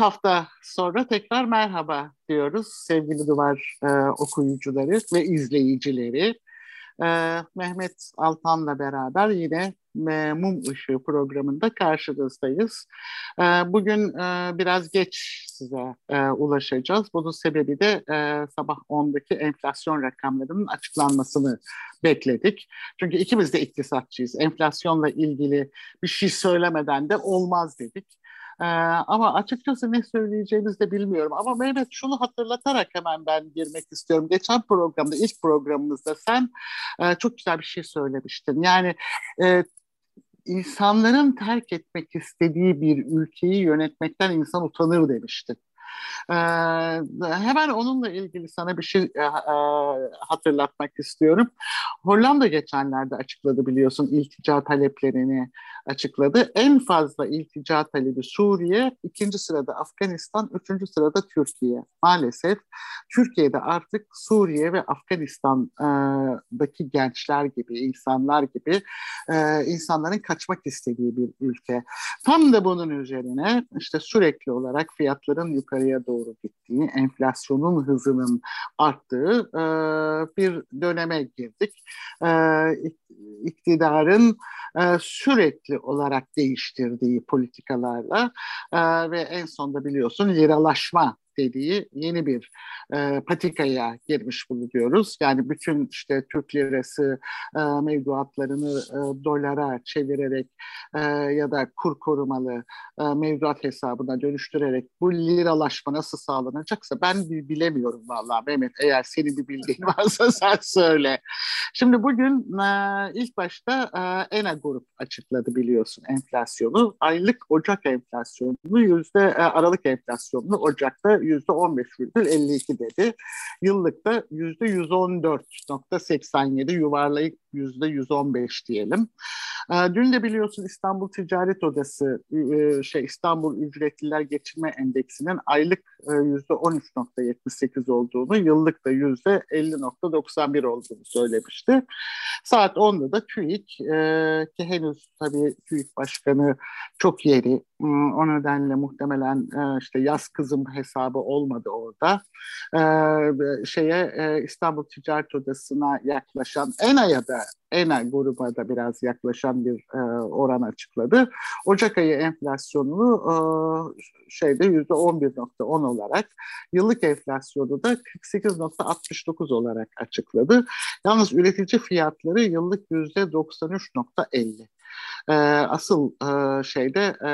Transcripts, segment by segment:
Hafta sonra tekrar merhaba diyoruz sevgili Duvar e, okuyucuları ve izleyicileri. E, Mehmet Altan'la beraber yine e, Mum Işığı programında karşınızdayız. E, bugün e, biraz geç size e, ulaşacağız. Bunun sebebi de e, sabah 10'daki enflasyon rakamlarının açıklanmasını bekledik. Çünkü ikimiz de iktisatçıyız. Enflasyonla ilgili bir şey söylemeden de olmaz dedik. Ee, ama açıkçası ne söyleyeceğimizi de bilmiyorum. Ama Mehmet şunu hatırlatarak hemen ben girmek istiyorum. Geçen programda, ilk programımızda sen e, çok güzel bir şey söylemiştin. Yani e, insanların terk etmek istediği bir ülkeyi yönetmekten insan utanır demiştin. Ee, hemen onunla ilgili sana bir şey e, e, hatırlatmak istiyorum. Hollanda geçenlerde açıkladı biliyorsun iltica taleplerini açıkladı. En fazla iltica talebi Suriye, ikinci sırada Afganistan, üçüncü sırada Türkiye. Maalesef Türkiye'de artık Suriye ve Afganistan'daki gençler gibi, insanlar gibi e, insanların kaçmak istediği bir ülke. Tam da bunun üzerine işte sürekli olarak fiyatların yukarıya doğru gittiği, enflasyonun hızının arttığı e, bir döneme girdik. E, iktidarın e, sürekli olarak değiştirdiği politikalarla e, ve en sonunda biliyorsun liralaşma dediği yeni bir e, patikaya girmiş bulunuyoruz. Yani bütün işte Türk lirası e, mevduatlarını e, dolara çevirerek e, ya da kur korumalı e, mevduat hesabına dönüştürerek bu liralaşma nasıl sağlanacaksa ben bilemiyorum vallahi Mehmet. Eğer senin bir bildiğin varsa sen söyle. Şimdi bugün e, ilk başta e, ENA Grup açıkladı biliyorsun enflasyonu. Aylık Ocak enflasyonunu yüzde e, Aralık enflasyonunu Ocak'ta yüzde 15,52 dedi. Yıllıkta yüzde 114,87 yuvarlayıp yüzde 115 diyelim. Ee, dün de biliyorsun İstanbul Ticaret Odası e, şey İstanbul Ücretliler Geçinme Endeksinin aylık e, yüzde 13.78 olduğunu, yıllık da yüzde 50.91 olduğunu söylemişti. Saat 10'da da TÜİK e, ki henüz tabii TÜİK Başkanı çok yeri o nedenle muhtemelen işte yaz kızım hesabı olmadı orada. Şeye İstanbul Ticaret Odası'na yaklaşan ENA'ya da ENA gruba da biraz yaklaşan bir e, oran açıkladı. Ocak ayı enflasyonunu e, şeyde yüzde 11.10 olarak, yıllık enflasyonu da 48.69 olarak açıkladı. Yalnız üretici fiyatları yıllık yüzde 93.50. E, asıl e, şeyde e,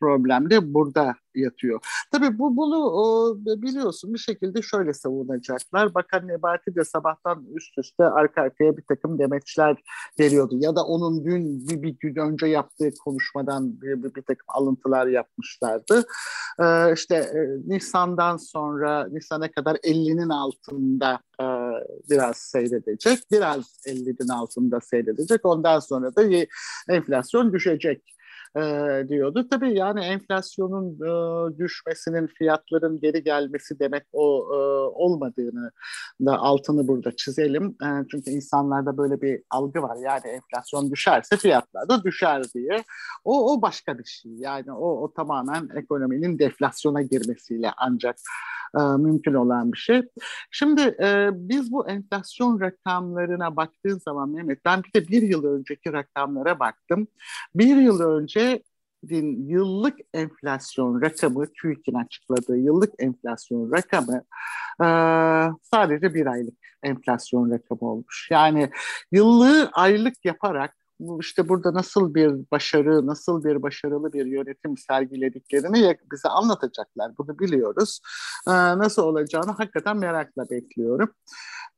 problem de burada yatıyor. Tabii bu bunu o, biliyorsun bir şekilde şöyle savunacaklar. Bakan Nebati de sabahtan üst üste arka arkaya bir takım demeçler veriyordu. Ya da onun dün bir, bir gün önce yaptığı konuşmadan bir, bir, bir takım alıntılar yapmışlardı. Ee, işte e, Nisan'dan sonra Nisan'a kadar 50'nin altında e, biraz seyredecek. Biraz 50'nin altında seyredecek. Ondan sonra da enflasyon düşecek e, diyordu. Tabii yani enflasyonun e, düşmesinin fiyatların geri gelmesi demek o e, olmadığını da altını burada çizelim. E, çünkü insanlarda böyle bir algı var. Yani enflasyon düşerse fiyatlar da düşer diye. O, o başka bir şey. Yani o, o tamamen ekonominin deflasyona girmesiyle ancak e, mümkün olan bir şey. Şimdi e, biz bu enflasyon rakamlarına baktığın zaman Mehmet ben bir de bir yıl önceki rakamlara baktım. Bir yıl önce yıllık enflasyon rakamı TÜİK'in açıkladığı yıllık enflasyon rakamı e, sadece bir aylık enflasyon rakamı olmuş. Yani yıllığı aylık yaparak işte burada nasıl bir başarı, nasıl bir başarılı bir yönetim sergilediklerini bize anlatacaklar. Bunu biliyoruz. Ee, nasıl olacağını hakikaten merakla bekliyorum.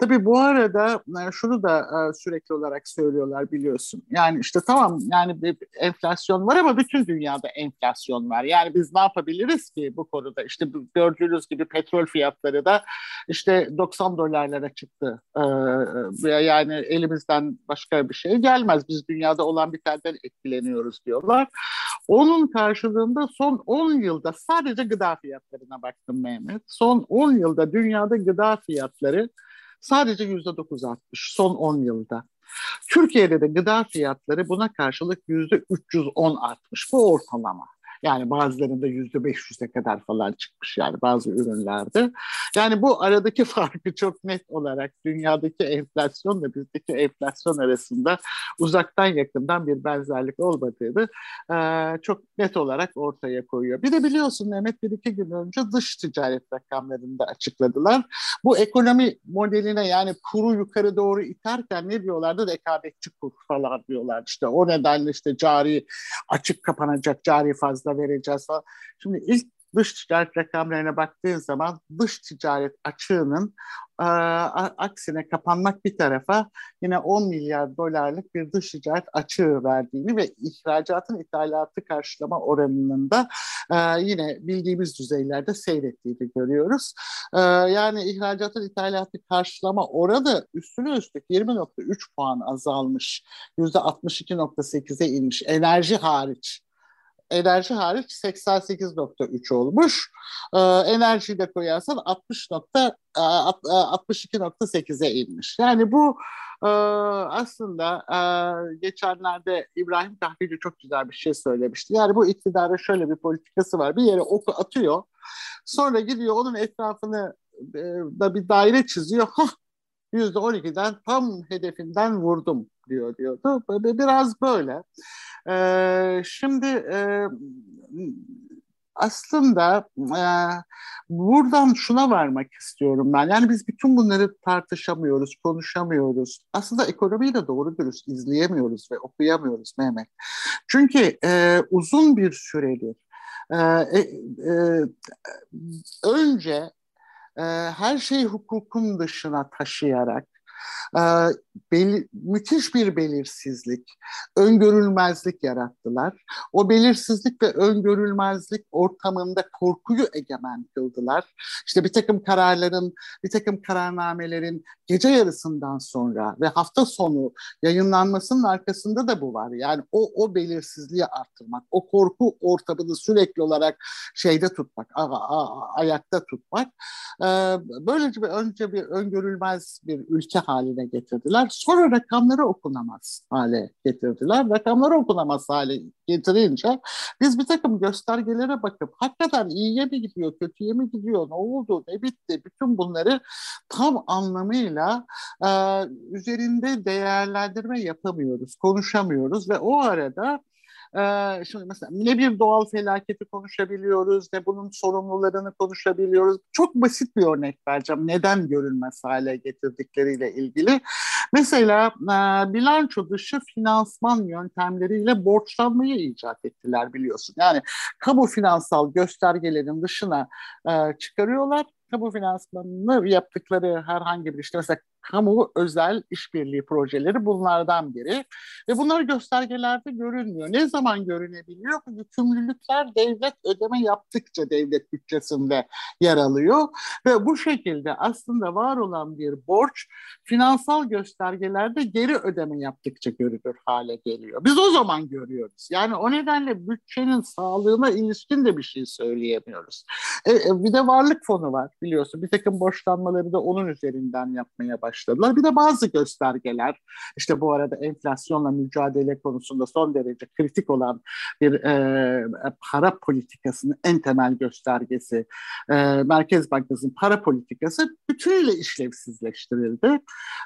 Tabii bu arada e, şunu da e, sürekli olarak söylüyorlar biliyorsun. Yani işte tamam yani bir enflasyon var ama bütün dünyada enflasyon var. Yani biz ne yapabiliriz ki bu konuda? İşte gördüğünüz gibi petrol fiyatları da işte 90 dolarlara çıktı. Ee, yani elimizden başka bir şey gelmez. Biz dünyada olan bitenden etkileniyoruz diyorlar. Onun karşılığında son 10 yılda sadece gıda fiyatlarına baktım Mehmet. Son 10 yılda dünyada gıda fiyatları sadece yüzde dokuz artmış son 10 yılda. Türkiye'de de gıda fiyatları buna karşılık yüzde 310 artmış. Bu ortalama. Yani bazılarında yüzde 500'e kadar falan çıkmış yani bazı ürünlerde. Yani bu aradaki farkı çok net olarak dünyadaki enflasyonla bizdeki enflasyon arasında uzaktan yakından bir benzerlik olmadığını e, çok net olarak ortaya koyuyor. Bir de biliyorsun Mehmet bir iki gün önce dış ticaret rakamlarını da açıkladılar. Bu ekonomi modeline yani kuru yukarı doğru iterken ne diyorlardı? Rekabetçi kur falan diyorlar. İşte o nedenle işte cari açık kapanacak, cari fazla vereceğiz falan. Şimdi ilk dış ticaret rakamlarına baktığın zaman dış ticaret açığının e, aksine kapanmak bir tarafa yine 10 milyar dolarlık bir dış ticaret açığı verdiğini ve ihracatın ithalatı karşılama oranının da e, yine bildiğimiz düzeylerde seyrettiğini görüyoruz. E, yani ihracatın ithalatı karşılama oranı üstüne üstlük 20.3 puan azalmış. %62.8'e inmiş. Enerji hariç enerji hariç 88.3 olmuş. Ee, enerjiyi de koyarsan 60 62.8'e inmiş. Yani bu e, aslında e, geçenlerde İbrahim Tahvilci çok güzel bir şey söylemişti. Yani bu iktidara şöyle bir politikası var. Bir yere oku atıyor. Sonra gidiyor onun etrafını e, da bir daire çiziyor. Hah %12'den tam hedefinden vurdum diyor diyordu. Biraz böyle. Ee, şimdi e, aslında e, buradan şuna varmak istiyorum ben. Yani biz bütün bunları tartışamıyoruz, konuşamıyoruz. Aslında ekonomiyi de doğru dürüst izleyemiyoruz ve okuyamıyoruz Mehmet. Çünkü e, uzun bir süredir e, e, e, önce her şeyi hukukun dışına taşıyarak e, bel- müthiş bir belirsizlik, öngörülmezlik yarattılar. O belirsizlik ve öngörülmezlik ortamında korkuyu egemen kıldılar. İşte bir takım kararların, bir takım kararnamelerin gece yarısından sonra ve hafta sonu yayınlanmasının arkasında da bu var. Yani o, o belirsizliği arttırmak, o korku ortamını sürekli olarak şeyde tutmak, a, a, ayakta tutmak. Ee, böylece bir önce bir öngörülmez bir ülke haline getirdiler. Sonra rakamları okunamaz hale getirdiler. Rakamları okunamaz hale getirince biz bir takım göstergelere bakıp hakikaten iyiye mi gidiyor, kötüye mi gidiyor, ne oldu, ne bitti bütün bunları tam anlamıyla e, üzerinde değerlendirme yapamıyoruz, konuşamıyoruz ve o arada ee, şimdi mesela ne bir doğal felaketi konuşabiliyoruz ne bunun sorumlularını konuşabiliyoruz. Çok basit bir örnek vereceğim. Neden görülmez hale getirdikleriyle ilgili. Mesela e, bilanço dışı finansman yöntemleriyle borçlanmayı icat ettiler biliyorsun. Yani kamu finansal göstergelerin dışına e, çıkarıyorlar kamu finansmanını yaptıkları herhangi bir işte mesela kamu özel işbirliği projeleri bunlardan biri. Ve bunlar göstergelerde görünmüyor. Ne zaman görünebiliyor? Yükümlülükler devlet ödeme yaptıkça devlet bütçesinde yer alıyor. Ve bu şekilde aslında var olan bir borç finansal göstergelerde geri ödeme yaptıkça görülür hale geliyor. Biz o zaman görüyoruz. Yani o nedenle bütçenin sağlığına ilişkin de bir şey söyleyemiyoruz. E, e, bir de varlık fonu var biliyorsun. Bir takım borçlanmaları da onun üzerinden yapmaya başladılar. Bir de bazı göstergeler işte bu arada enflasyonla mücadele konusunda son derece kritik olan bir e, para politikasının en temel göstergesi e, Merkez Bankası'nın para politikası bütünüyle işlevsizleştirildi.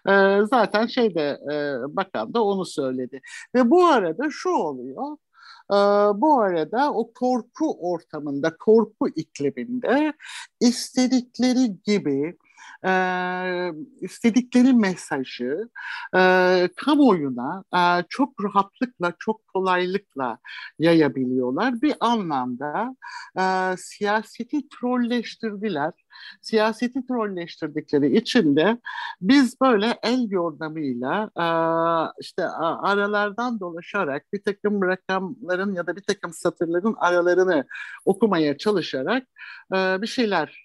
E, zaten şeyde e, bakan da onu söyledi. Ve bu arada şu oluyor ee, bu arada o korku ortamında, korku ikliminde istedikleri gibi e, istedikleri mesajı e, kamuoyuna e, çok rahatlıkla, çok kolaylıkla yayabiliyorlar. Bir anlamda e, siyaseti trolleştirdiler siyaseti trolleştirdikleri için de biz böyle el yordamıyla işte aralardan dolaşarak bir takım rakamların ya da bir takım satırların aralarını okumaya çalışarak bir şeyler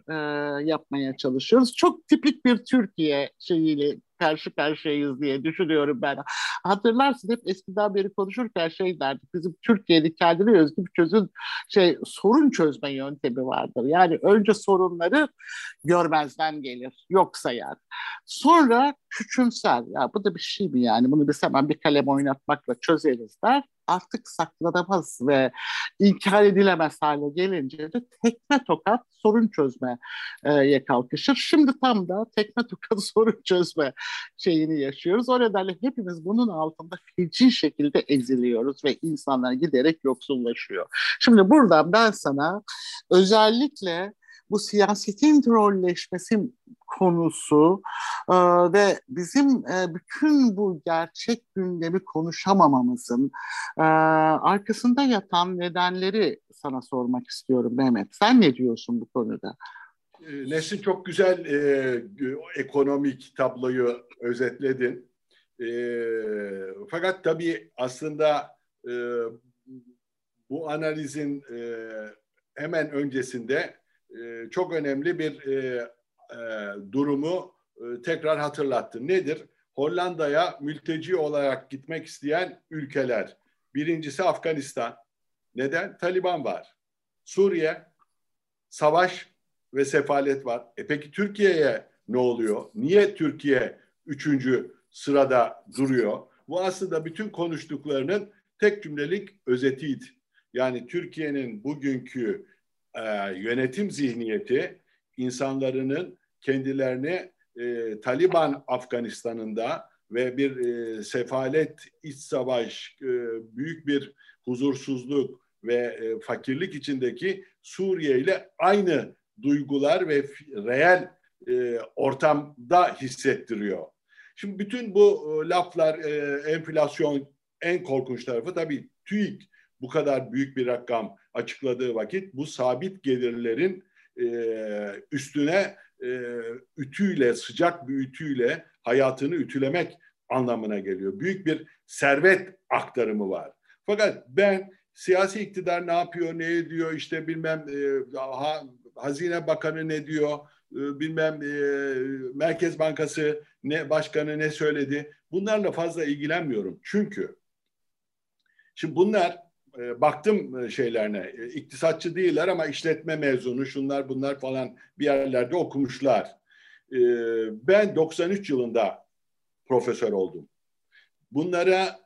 yapmaya çalışıyoruz. Çok tipik bir Türkiye şeyiyle karşı karşıyayız diye düşünüyorum ben. Hatırlarsın hep eskiden beri konuşurken şey derdik. Bizim Türkiye'de kendine özgü bir çözüm şey sorun çözme yöntemi vardır. Yani önce sorunları görmezden gelir, yok sayar. Sonra küçümser. Ya bu da bir şey mi yani? Bunu biz hemen bir kalem oynatmakla çözeriz der artık saklanamaz ve inkar edilemez hale gelince de tekme tokat sorun çözmeye kalkışır. Şimdi tam da tekme tokat sorun çözme şeyini yaşıyoruz. O nedenle hepimiz bunun altında feci şekilde eziliyoruz ve insanlar giderek yoksullaşıyor. Şimdi buradan ben sana özellikle bu siyasetin trolleşmesi konusu e, ve bizim e, bütün bu gerçek gündemi konuşamamamızın e, arkasında yatan nedenleri sana sormak istiyorum Mehmet. Sen ne diyorsun bu konuda? E, Nesin çok güzel e, ekonomik tabloyu özetledin. E, fakat tabii aslında e, bu analizin e, hemen öncesinde e, çok önemli bir e, e, durumu e, tekrar hatırlattı. Nedir? Hollanda'ya mülteci olarak gitmek isteyen ülkeler. Birincisi Afganistan. Neden? Taliban var. Suriye, savaş ve sefalet var. E peki Türkiye'ye ne oluyor? Niye Türkiye üçüncü sırada duruyor? Bu aslında bütün konuştuklarının tek cümlelik özetiydi. Yani Türkiye'nin bugünkü e, yönetim zihniyeti insanların kendilerini e, Taliban Afganistan'ında ve bir e, sefalet, iç savaş, e, büyük bir huzursuzluk ve e, fakirlik içindeki Suriye ile aynı duygular ve reel e, ortamda hissettiriyor. Şimdi bütün bu e, laflar, e, enflasyon en korkunç tarafı tabii TÜİK bu kadar büyük bir rakam açıkladığı vakit bu sabit gelirlerin e, üstüne e, ütüyle, sıcak bir ütüyle hayatını ütülemek anlamına geliyor. Büyük bir servet aktarımı var. Fakat ben siyasi iktidar ne yapıyor, ne ediyor, işte bilmem e, ha, Hazine Bakanı ne diyor, e, bilmem e, Merkez Bankası ne başkanı ne söyledi. Bunlarla fazla ilgilenmiyorum. Çünkü şimdi bunlar e, baktım şeylerine. E, iktisatçı değiller ama işletme mezunu şunlar bunlar falan bir yerlerde okumuşlar. E, ben 93 yılında profesör oldum. Bunlara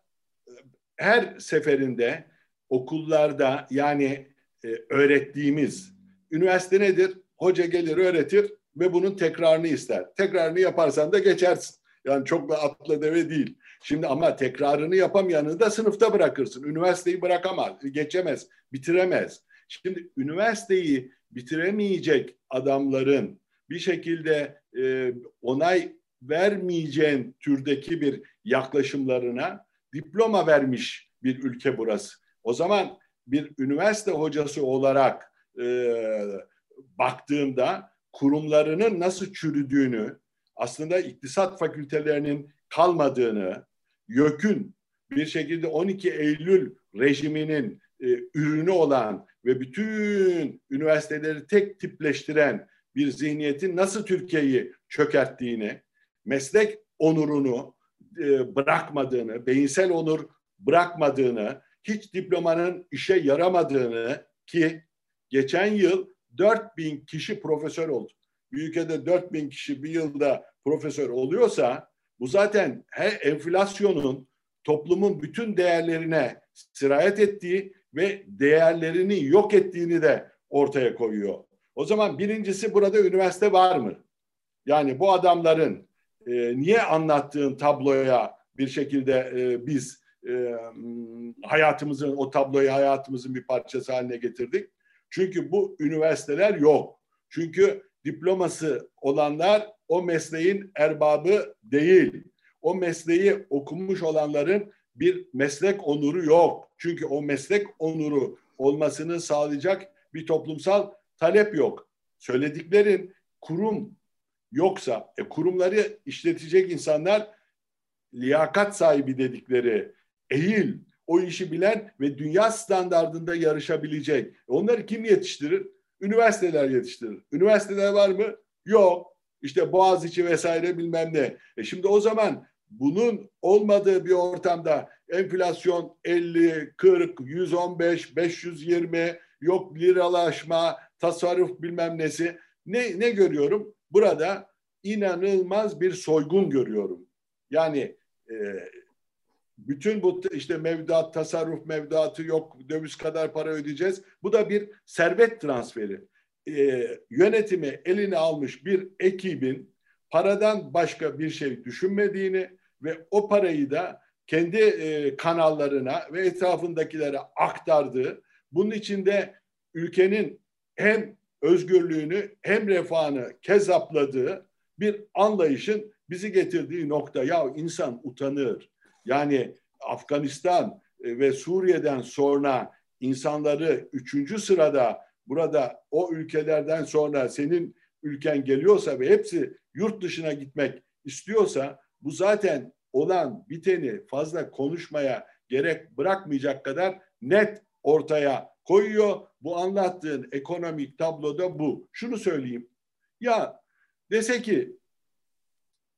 e, her seferinde okullarda yani e, öğrettiğimiz üniversite nedir? Hoca gelir öğretir ve bunun tekrarını ister. Tekrarını yaparsan da geçersin. Yani çok da atla deve değil. Şimdi ama tekrarını yapamayanı da sınıfta bırakırsın. Üniversiteyi bırakamaz, geçemez, bitiremez. Şimdi üniversiteyi bitiremeyecek adamların bir şekilde e, onay vermeyeceğin türdeki bir yaklaşımlarına diploma vermiş bir ülke burası. O zaman bir üniversite hocası olarak e, baktığımda kurumlarının nasıl çürüdüğünü, aslında iktisat fakültelerinin kalmadığını, YÖK'ün bir şekilde 12 Eylül rejiminin e, ürünü olan ve bütün üniversiteleri tek tipleştiren bir zihniyetin nasıl Türkiye'yi çökerttiğini, meslek onurunu e, bırakmadığını, beyinsel onur bırakmadığını, hiç diplomanın işe yaramadığını ki geçen yıl 4000 kişi profesör oldu. Bir ülkede 4000 kişi bir yılda profesör oluyorsa bu zaten enflasyonun toplumun bütün değerlerine sirayet ettiği ve değerlerini yok ettiğini de ortaya koyuyor. O zaman birincisi burada üniversite var mı? Yani bu adamların e, niye anlattığın tabloya bir şekilde e, biz e, hayatımızın o tabloyu hayatımızın bir parçası haline getirdik. Çünkü bu üniversiteler yok. Çünkü diploması olanlar o mesleğin erbabı değil. O mesleği okumuş olanların bir meslek onuru yok. Çünkü o meslek onuru olmasını sağlayacak bir toplumsal talep yok. Söylediklerin kurum yoksa e, kurumları işletecek insanlar liyakat sahibi dedikleri ehil, o işi bilen ve dünya standartında yarışabilecek. Onları kim yetiştirir? Üniversiteler yetiştirir. Üniversiteler var mı? Yok. İşte Boğaziçi vesaire bilmem ne. E şimdi o zaman bunun olmadığı bir ortamda enflasyon 50, 40, 115, 520, yok liralaşma, tasarruf bilmem nesi. Ne, ne görüyorum? Burada inanılmaz bir soygun görüyorum. Yani e, bütün bu işte mevduat, tasarruf mevduatı yok, döviz kadar para ödeyeceğiz. Bu da bir servet transferi. Ee, yönetimi eline almış bir ekibin paradan başka bir şey düşünmediğini ve o parayı da kendi e, kanallarına ve etrafındakilere aktardığı, bunun içinde ülkenin hem özgürlüğünü hem refahını kezapladığı bir anlayışın bizi getirdiği nokta. Ya insan utanır. Yani Afganistan e, ve Suriye'den sonra insanları üçüncü sırada burada o ülkelerden sonra senin ülken geliyorsa ve hepsi yurt dışına gitmek istiyorsa bu zaten olan biteni fazla konuşmaya gerek bırakmayacak kadar net ortaya koyuyor. Bu anlattığın ekonomik tabloda bu. Şunu söyleyeyim. Ya dese ki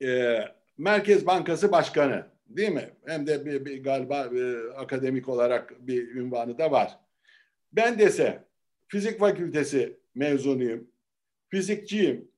e, Merkez Bankası Başkanı değil mi? Hem de bir, bir galiba e, akademik olarak bir ünvanı da var. Ben dese fizik fakültesi mezunuyum, fizikçiyim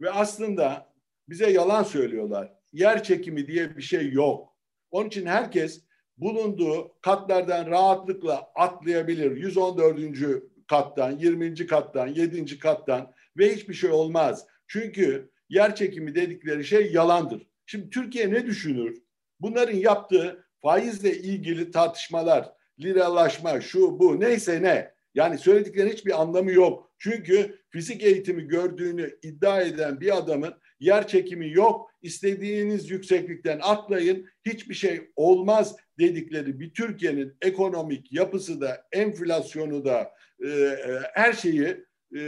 ve aslında bize yalan söylüyorlar. Yer çekimi diye bir şey yok. Onun için herkes bulunduğu katlardan rahatlıkla atlayabilir. 114. kattan, 20. kattan, 7. kattan ve hiçbir şey olmaz. Çünkü yer çekimi dedikleri şey yalandır. Şimdi Türkiye ne düşünür? Bunların yaptığı faizle ilgili tartışmalar, liralaşma, şu bu neyse ne. Yani söylediklerinin hiçbir anlamı yok. Çünkü fizik eğitimi gördüğünü iddia eden bir adamın yer çekimi yok, istediğiniz yükseklikten atlayın, hiçbir şey olmaz dedikleri bir Türkiye'nin ekonomik yapısı da, enflasyonu da, e, e, her şeyi e,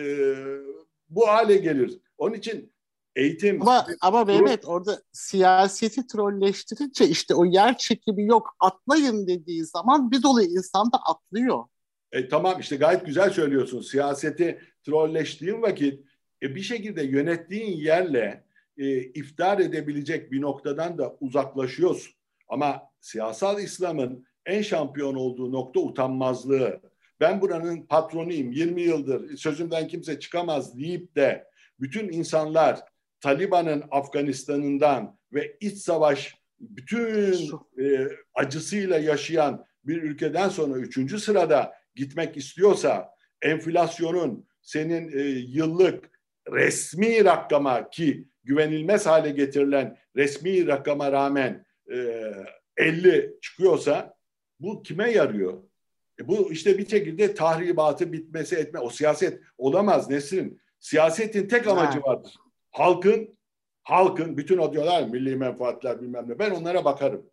bu hale gelir. Onun için eğitim... Ama, ama Mehmet orada siyaseti trolleştirince işte o yer çekimi yok atlayın dediği zaman bir dolu insan da atlıyor. E, tamam işte gayet güzel söylüyorsun. Siyaseti trolleştiğin vakit e, bir şekilde yönettiğin yerle e, iftihar edebilecek bir noktadan da uzaklaşıyorsun. Ama siyasal İslam'ın en şampiyon olduğu nokta utanmazlığı. Ben buranın patronuyum 20 yıldır sözümden kimse çıkamaz deyip de bütün insanlar Taliban'ın Afganistan'ından ve iç savaş bütün e, acısıyla yaşayan bir ülkeden sonra üçüncü sırada gitmek istiyorsa enflasyonun senin e, yıllık resmi rakama ki güvenilmez hale getirilen resmi rakama rağmen e, 50 çıkıyorsa bu kime yarıyor? E bu işte bir şekilde tahribatı bitmesi etme. O siyaset olamaz Nesrin. Siyasetin tek amacı ha. vardır. Halkın halkın bütün o diyorlar milli menfaatler bilmem ne. Ben onlara bakarım.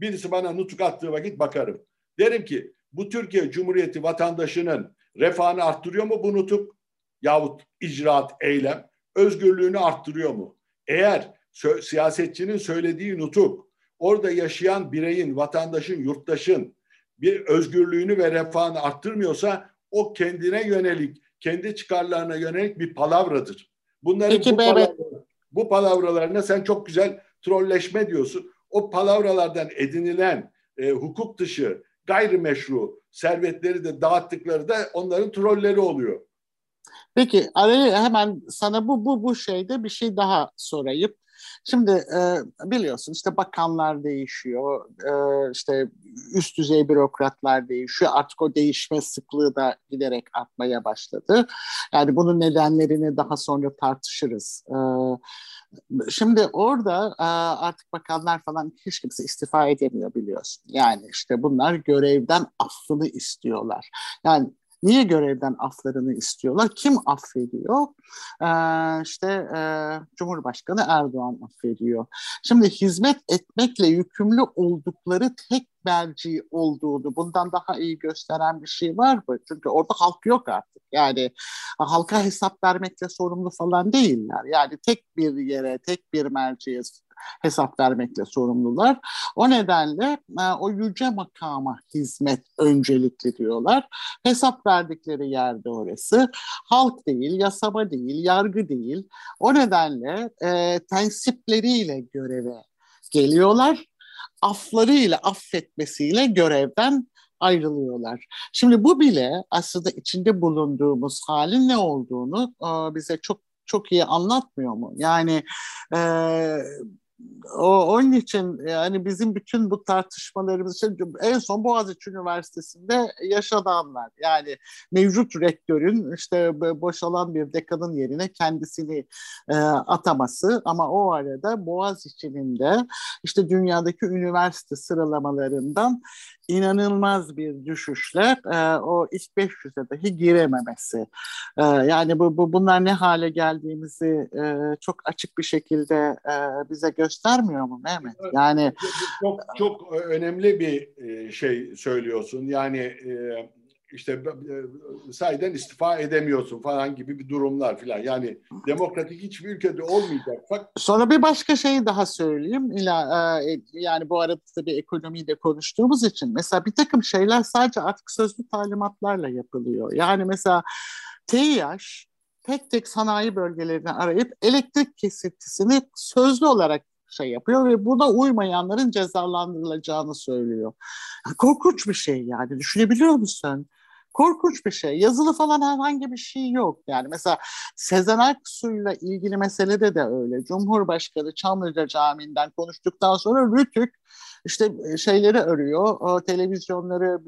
Birisi bana nutuk attığı vakit bakarım. Derim ki bu Türkiye Cumhuriyeti vatandaşının refahını arttırıyor mu bu nutuk? Yahut icraat, eylem özgürlüğünü arttırıyor mu? Eğer siyasetçinin söylediği nutuk orada yaşayan bireyin, vatandaşın, yurttaşın bir özgürlüğünü ve refahını arttırmıyorsa o kendine yönelik, kendi çıkarlarına yönelik bir palavradır. Bunların Peki, bu, palavra, bu palavralarına sen çok güzel trolleşme diyorsun. O palavralardan edinilen e, hukuk dışı, gayrimeşru servetleri de dağıttıkları da onların trolleri oluyor. Peki araya hemen sana bu bu bu şeyde bir şey daha sorayım. Şimdi e, biliyorsun işte bakanlar değişiyor, e, işte üst düzey bürokratlar değişiyor. Artık o değişme sıklığı da giderek artmaya başladı. Yani bunun nedenlerini daha sonra tartışırız. E, Şimdi orada e, artık bakanlar falan hiç kimse istifa edemiyor biliyorsun. Yani işte bunlar görevden affını istiyorlar. Yani Niye görevden aflarını istiyorlar? Kim affediyor? Ee, işte e, Cumhurbaşkanı Erdoğan affediyor. Şimdi hizmet etmekle yükümlü oldukları tek merci olduğunu bundan daha iyi gösteren bir şey var mı? Çünkü orada halk yok artık. Yani halka hesap vermekle sorumlu falan değiller. Yani tek bir yere, tek bir merciye hesap vermekle sorumlular. O nedenle e, o yüce makama hizmet öncelikli diyorlar. Hesap verdikleri yerde orası. Halk değil, yasama değil, yargı değil. O nedenle e, tensipleriyle göreve geliyorlar. Aflarıyla, affetmesiyle görevden ayrılıyorlar. Şimdi bu bile aslında içinde bulunduğumuz halin ne olduğunu e, bize çok çok iyi anlatmıyor mu? Yani e, o, onun için yani bizim bütün bu tartışmalarımız için en son Boğaziçi Üniversitesi'nde yaşananlar. Yani mevcut rektörün işte boşalan bir dekanın yerine kendisini e, ataması ama o arada Boğaziçi'nin de işte dünyadaki üniversite sıralamalarından inanılmaz bir düşüşle e, o ilk 500'e dahi girememesi. E, yani bu, bu bunlar ne hale geldiğimizi e, çok açık bir şekilde e, bize göstermiyor mu Mehmet? Yani çok çok önemli bir e, şey söylüyorsun. Yani e, işte e, sayeden istifa edemiyorsun falan gibi bir durumlar filan. Yani demokratik hiçbir ülkede olmayacak. Fakat... Sonra bir başka şeyi daha söyleyeyim. İla, e, yani bu arada bir ekonomiyi de konuştuğumuz için mesela bir takım şeyler sadece artık sözlü talimatlarla yapılıyor. Yani mesela TİH tek tek sanayi bölgelerini arayıp elektrik kesintisini sözlü olarak şey yapıyor ve buna uymayanların cezalandırılacağını söylüyor. Korkunç bir şey yani düşünebiliyor musun? Korkunç bir şey. Yazılı falan herhangi bir şey yok. Yani mesela Sezen Aksu'yla ilgili meselede de öyle. Cumhurbaşkanı Çamlıca Camii'nden konuştuktan sonra Rütük işte e, şeyleri arıyor, televizyonları,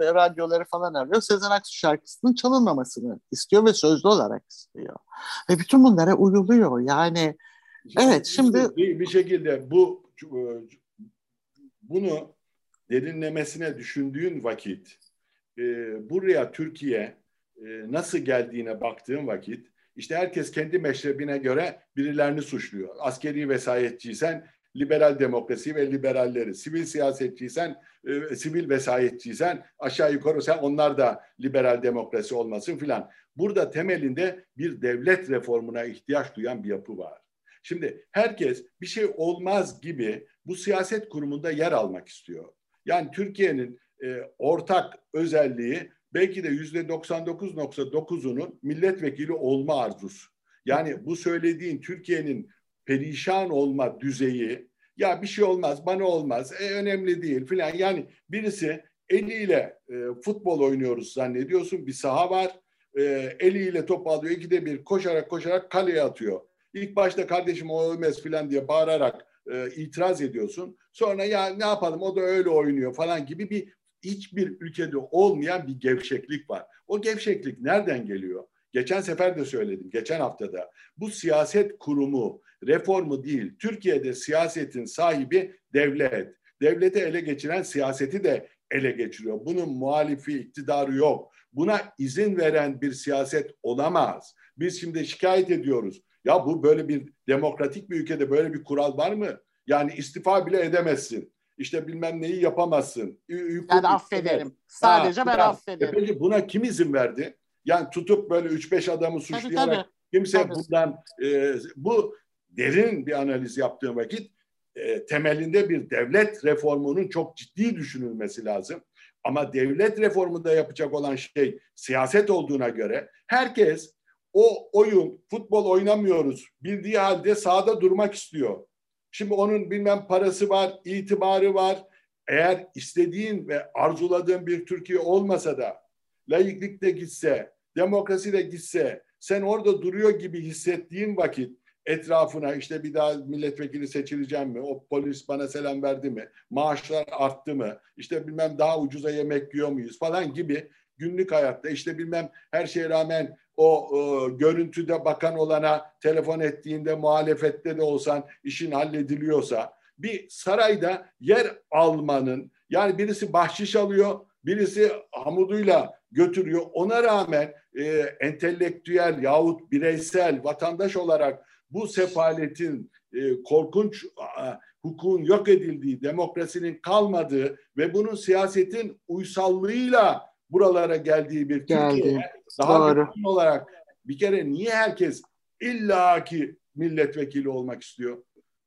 e, radyoları falan arıyor. Sezen Aksu şarkısının çalınmamasını istiyor ve sözlü olarak istiyor. Ve bütün bunlara uyuluyor. Yani evet şimdi... Bir, bir şekilde bu e, bunu derinlemesine düşündüğün vakit e, buraya Türkiye e, nasıl geldiğine baktığım vakit işte herkes kendi meşrebine göre birilerini suçluyor. Askeri vesayetçiysen liberal demokrasi ve liberalleri, sivil siyasetçiysen, e, sivil vesayetçiysen aşağı yukarı sen onlar da liberal demokrasi olmasın filan. Burada temelinde bir devlet reformuna ihtiyaç duyan bir yapı var. Şimdi herkes bir şey olmaz gibi bu siyaset kurumunda yer almak istiyor. Yani Türkiye'nin e, ortak özelliği belki de yüzde 99.9'unun milletvekili olma arzusu. Yani bu söylediğin Türkiye'nin perişan olma düzeyi ya bir şey olmaz bana olmaz e, önemli değil filan yani birisi eliyle e, futbol oynuyoruz zannediyorsun bir saha var e, eliyle top alıyor ikide bir koşarak koşarak kaleye atıyor. İlk başta kardeşim o ölmez filan diye bağırarak e, itiraz ediyorsun. Sonra ya ne yapalım o da öyle oynuyor falan gibi bir hiçbir ülkede olmayan bir gevşeklik var. O gevşeklik nereden geliyor? Geçen sefer de söyledim, geçen haftada. Bu siyaset kurumu, reformu değil. Türkiye'de siyasetin sahibi devlet. Devleti ele geçiren siyaseti de ele geçiriyor. Bunun muhalifi, iktidarı yok. Buna izin veren bir siyaset olamaz. Biz şimdi şikayet ediyoruz. Ya bu böyle bir demokratik bir ülkede böyle bir kural var mı? Yani istifa bile edemezsin işte bilmem neyi yapamazsın. Hukuk ben affederim. Sadece ha, ben ya, affederim. E peki buna kim izin verdi? Yani tutup böyle 3-5 adamı suçlayarak tabii, tabii. kimse tabii. bundan e, bu derin bir analiz yaptığım vakit e, temelinde bir devlet reformunun çok ciddi düşünülmesi lazım. Ama devlet reformunda yapacak olan şey siyaset olduğuna göre herkes o oyun futbol oynamıyoruz bildiği halde sahada durmak istiyor. Şimdi onun bilmem parası var, itibarı var. Eğer istediğin ve arzuladığın bir Türkiye olmasa da laiklik de gitse, demokrasi de gitse, sen orada duruyor gibi hissettiğin vakit etrafına işte bir daha milletvekili seçileceğim mi? O polis bana selam verdi mi? Maaşlar arttı mı? İşte bilmem daha ucuza yemek yiyor muyuz falan gibi günlük hayatta işte bilmem her şeye rağmen o e, görüntüde bakan olana telefon ettiğinde muhalefette de olsan işin hallediliyorsa bir sarayda yer almanın yani birisi bahşiş alıyor birisi hamuduyla götürüyor. Ona rağmen e, entelektüel yahut bireysel vatandaş olarak bu sefaletin e, korkunç e, hukukun yok edildiği, demokrasinin kalmadığı ve bunun siyasetin uysallığıyla buralara geldiği bir Geldi. Türkiye daha Doğru. bir olarak bir kere niye herkes illaki milletvekili olmak istiyor?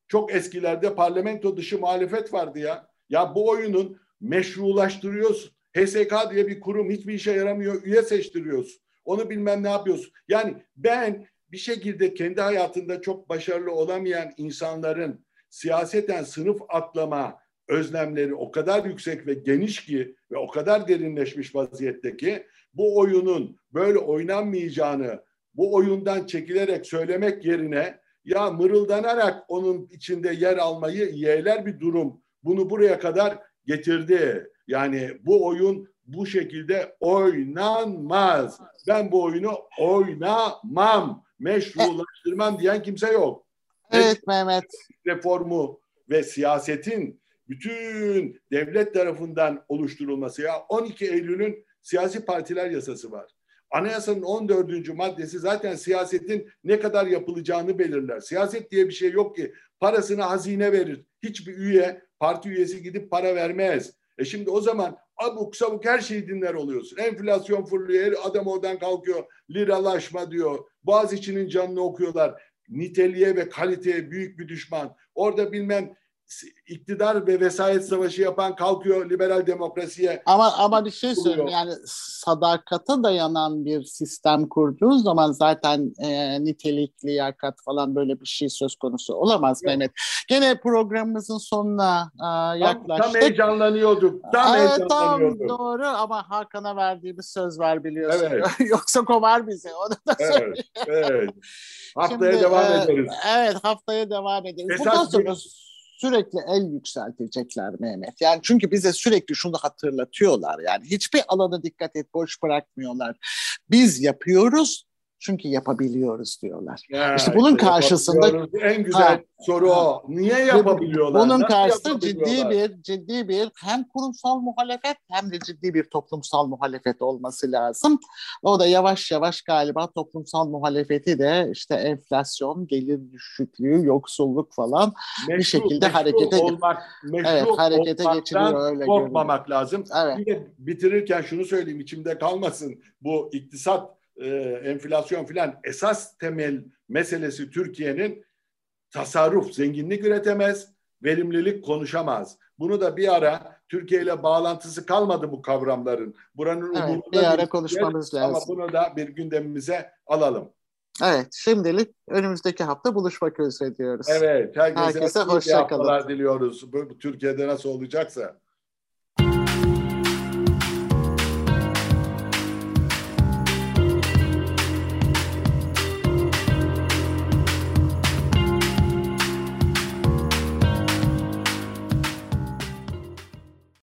Çok eskilerde parlamento dışı muhalefet vardı ya. Ya bu oyunun meşrulaştırıyorsun. HSK diye bir kurum hiçbir işe yaramıyor. Üye seçtiriyorsun. Onu bilmem ne yapıyorsun. Yani ben bir şekilde kendi hayatında çok başarılı olamayan insanların siyaseten sınıf atlama, özlemleri o kadar yüksek ve geniş ki ve o kadar derinleşmiş vaziyette ki bu oyunun böyle oynanmayacağını bu oyundan çekilerek söylemek yerine ya mırıldanarak onun içinde yer almayı yeğler bir durum. Bunu buraya kadar getirdi. Yani bu oyun bu şekilde oynanmaz. Ben bu oyunu oynamam, meşrulaştırmam diyen kimse yok. Evet Mehmet. Reformu ve siyasetin bütün devlet tarafından oluşturulması ya 12 Eylül'ün siyasi partiler yasası var. Anayasanın 14. maddesi zaten siyasetin ne kadar yapılacağını belirler. Siyaset diye bir şey yok ki. Parasını hazine verir. Hiçbir üye, parti üyesi gidip para vermez. E şimdi o zaman abuk sabuk her şeyi dinler oluyorsun. Enflasyon fırlıyor, adam oradan kalkıyor, liralaşma diyor. Boğaziçi'nin canını okuyorlar. Niteliğe ve kaliteye büyük bir düşman. Orada bilmem iktidar ve vesayet savaşı yapan kalkıyor liberal demokrasiye. Ama ama bir şey söyleyeyim yani sadakata dayanan bir sistem kurduğun zaman zaten e, nitelik, liyakat falan böyle bir şey söz konusu olamaz Yok. Mehmet. Gene programımızın sonuna e, yaklaştık. Tam, tam heyecanlanıyorduk. Tam evet, heyecanlanıyorduk. Tam doğru ama Hakan'a verdiğimiz söz var biliyorsun. Evet. Yoksa kovar bizi. Onu da evet, evet. Haftaya Şimdi, devam e, ederiz. Evet haftaya devam ederiz. Esas Bundan sonra bir sürekli el yükseltecekler Mehmet. Yani çünkü bize sürekli şunu hatırlatıyorlar. Yani hiçbir alana dikkat et boş bırakmıyorlar. Biz yapıyoruz çünkü yapabiliyoruz diyorlar. Ya, işte bunun işte karşısında en güzel ha, soru o. Niye yapabiliyorlar? Bunun Nasıl karşısında ciddi bir ciddi bir hem kurumsal muhalefet hem de ciddi bir toplumsal muhalefet olması lazım. O da yavaş yavaş galiba toplumsal muhalefeti de işte enflasyon, gelir düşüklüğü, yoksulluk falan meşru, bir şekilde meşru harekete olmak, meşru evet, harekete geçiriyor öyle korkmamak görünüyor. lazım. Evet. Bir de bitirirken şunu söyleyeyim içimde kalmasın. Bu iktisat e, enflasyon filan esas temel meselesi Türkiye'nin tasarruf, zenginlik üretemez, verimlilik konuşamaz. Bunu da bir ara Türkiye ile bağlantısı kalmadı bu kavramların. Buranın evet, bir ara bir konuşmamız yer, lazım. Ama bunu da bir gündemimize alalım. Evet, şimdilik önümüzdeki hafta buluşmak üzere diyoruz. Evet, herkese, herkese hoşçakalın. diliyoruz. Bu, bu Türkiye'de nasıl olacaksa.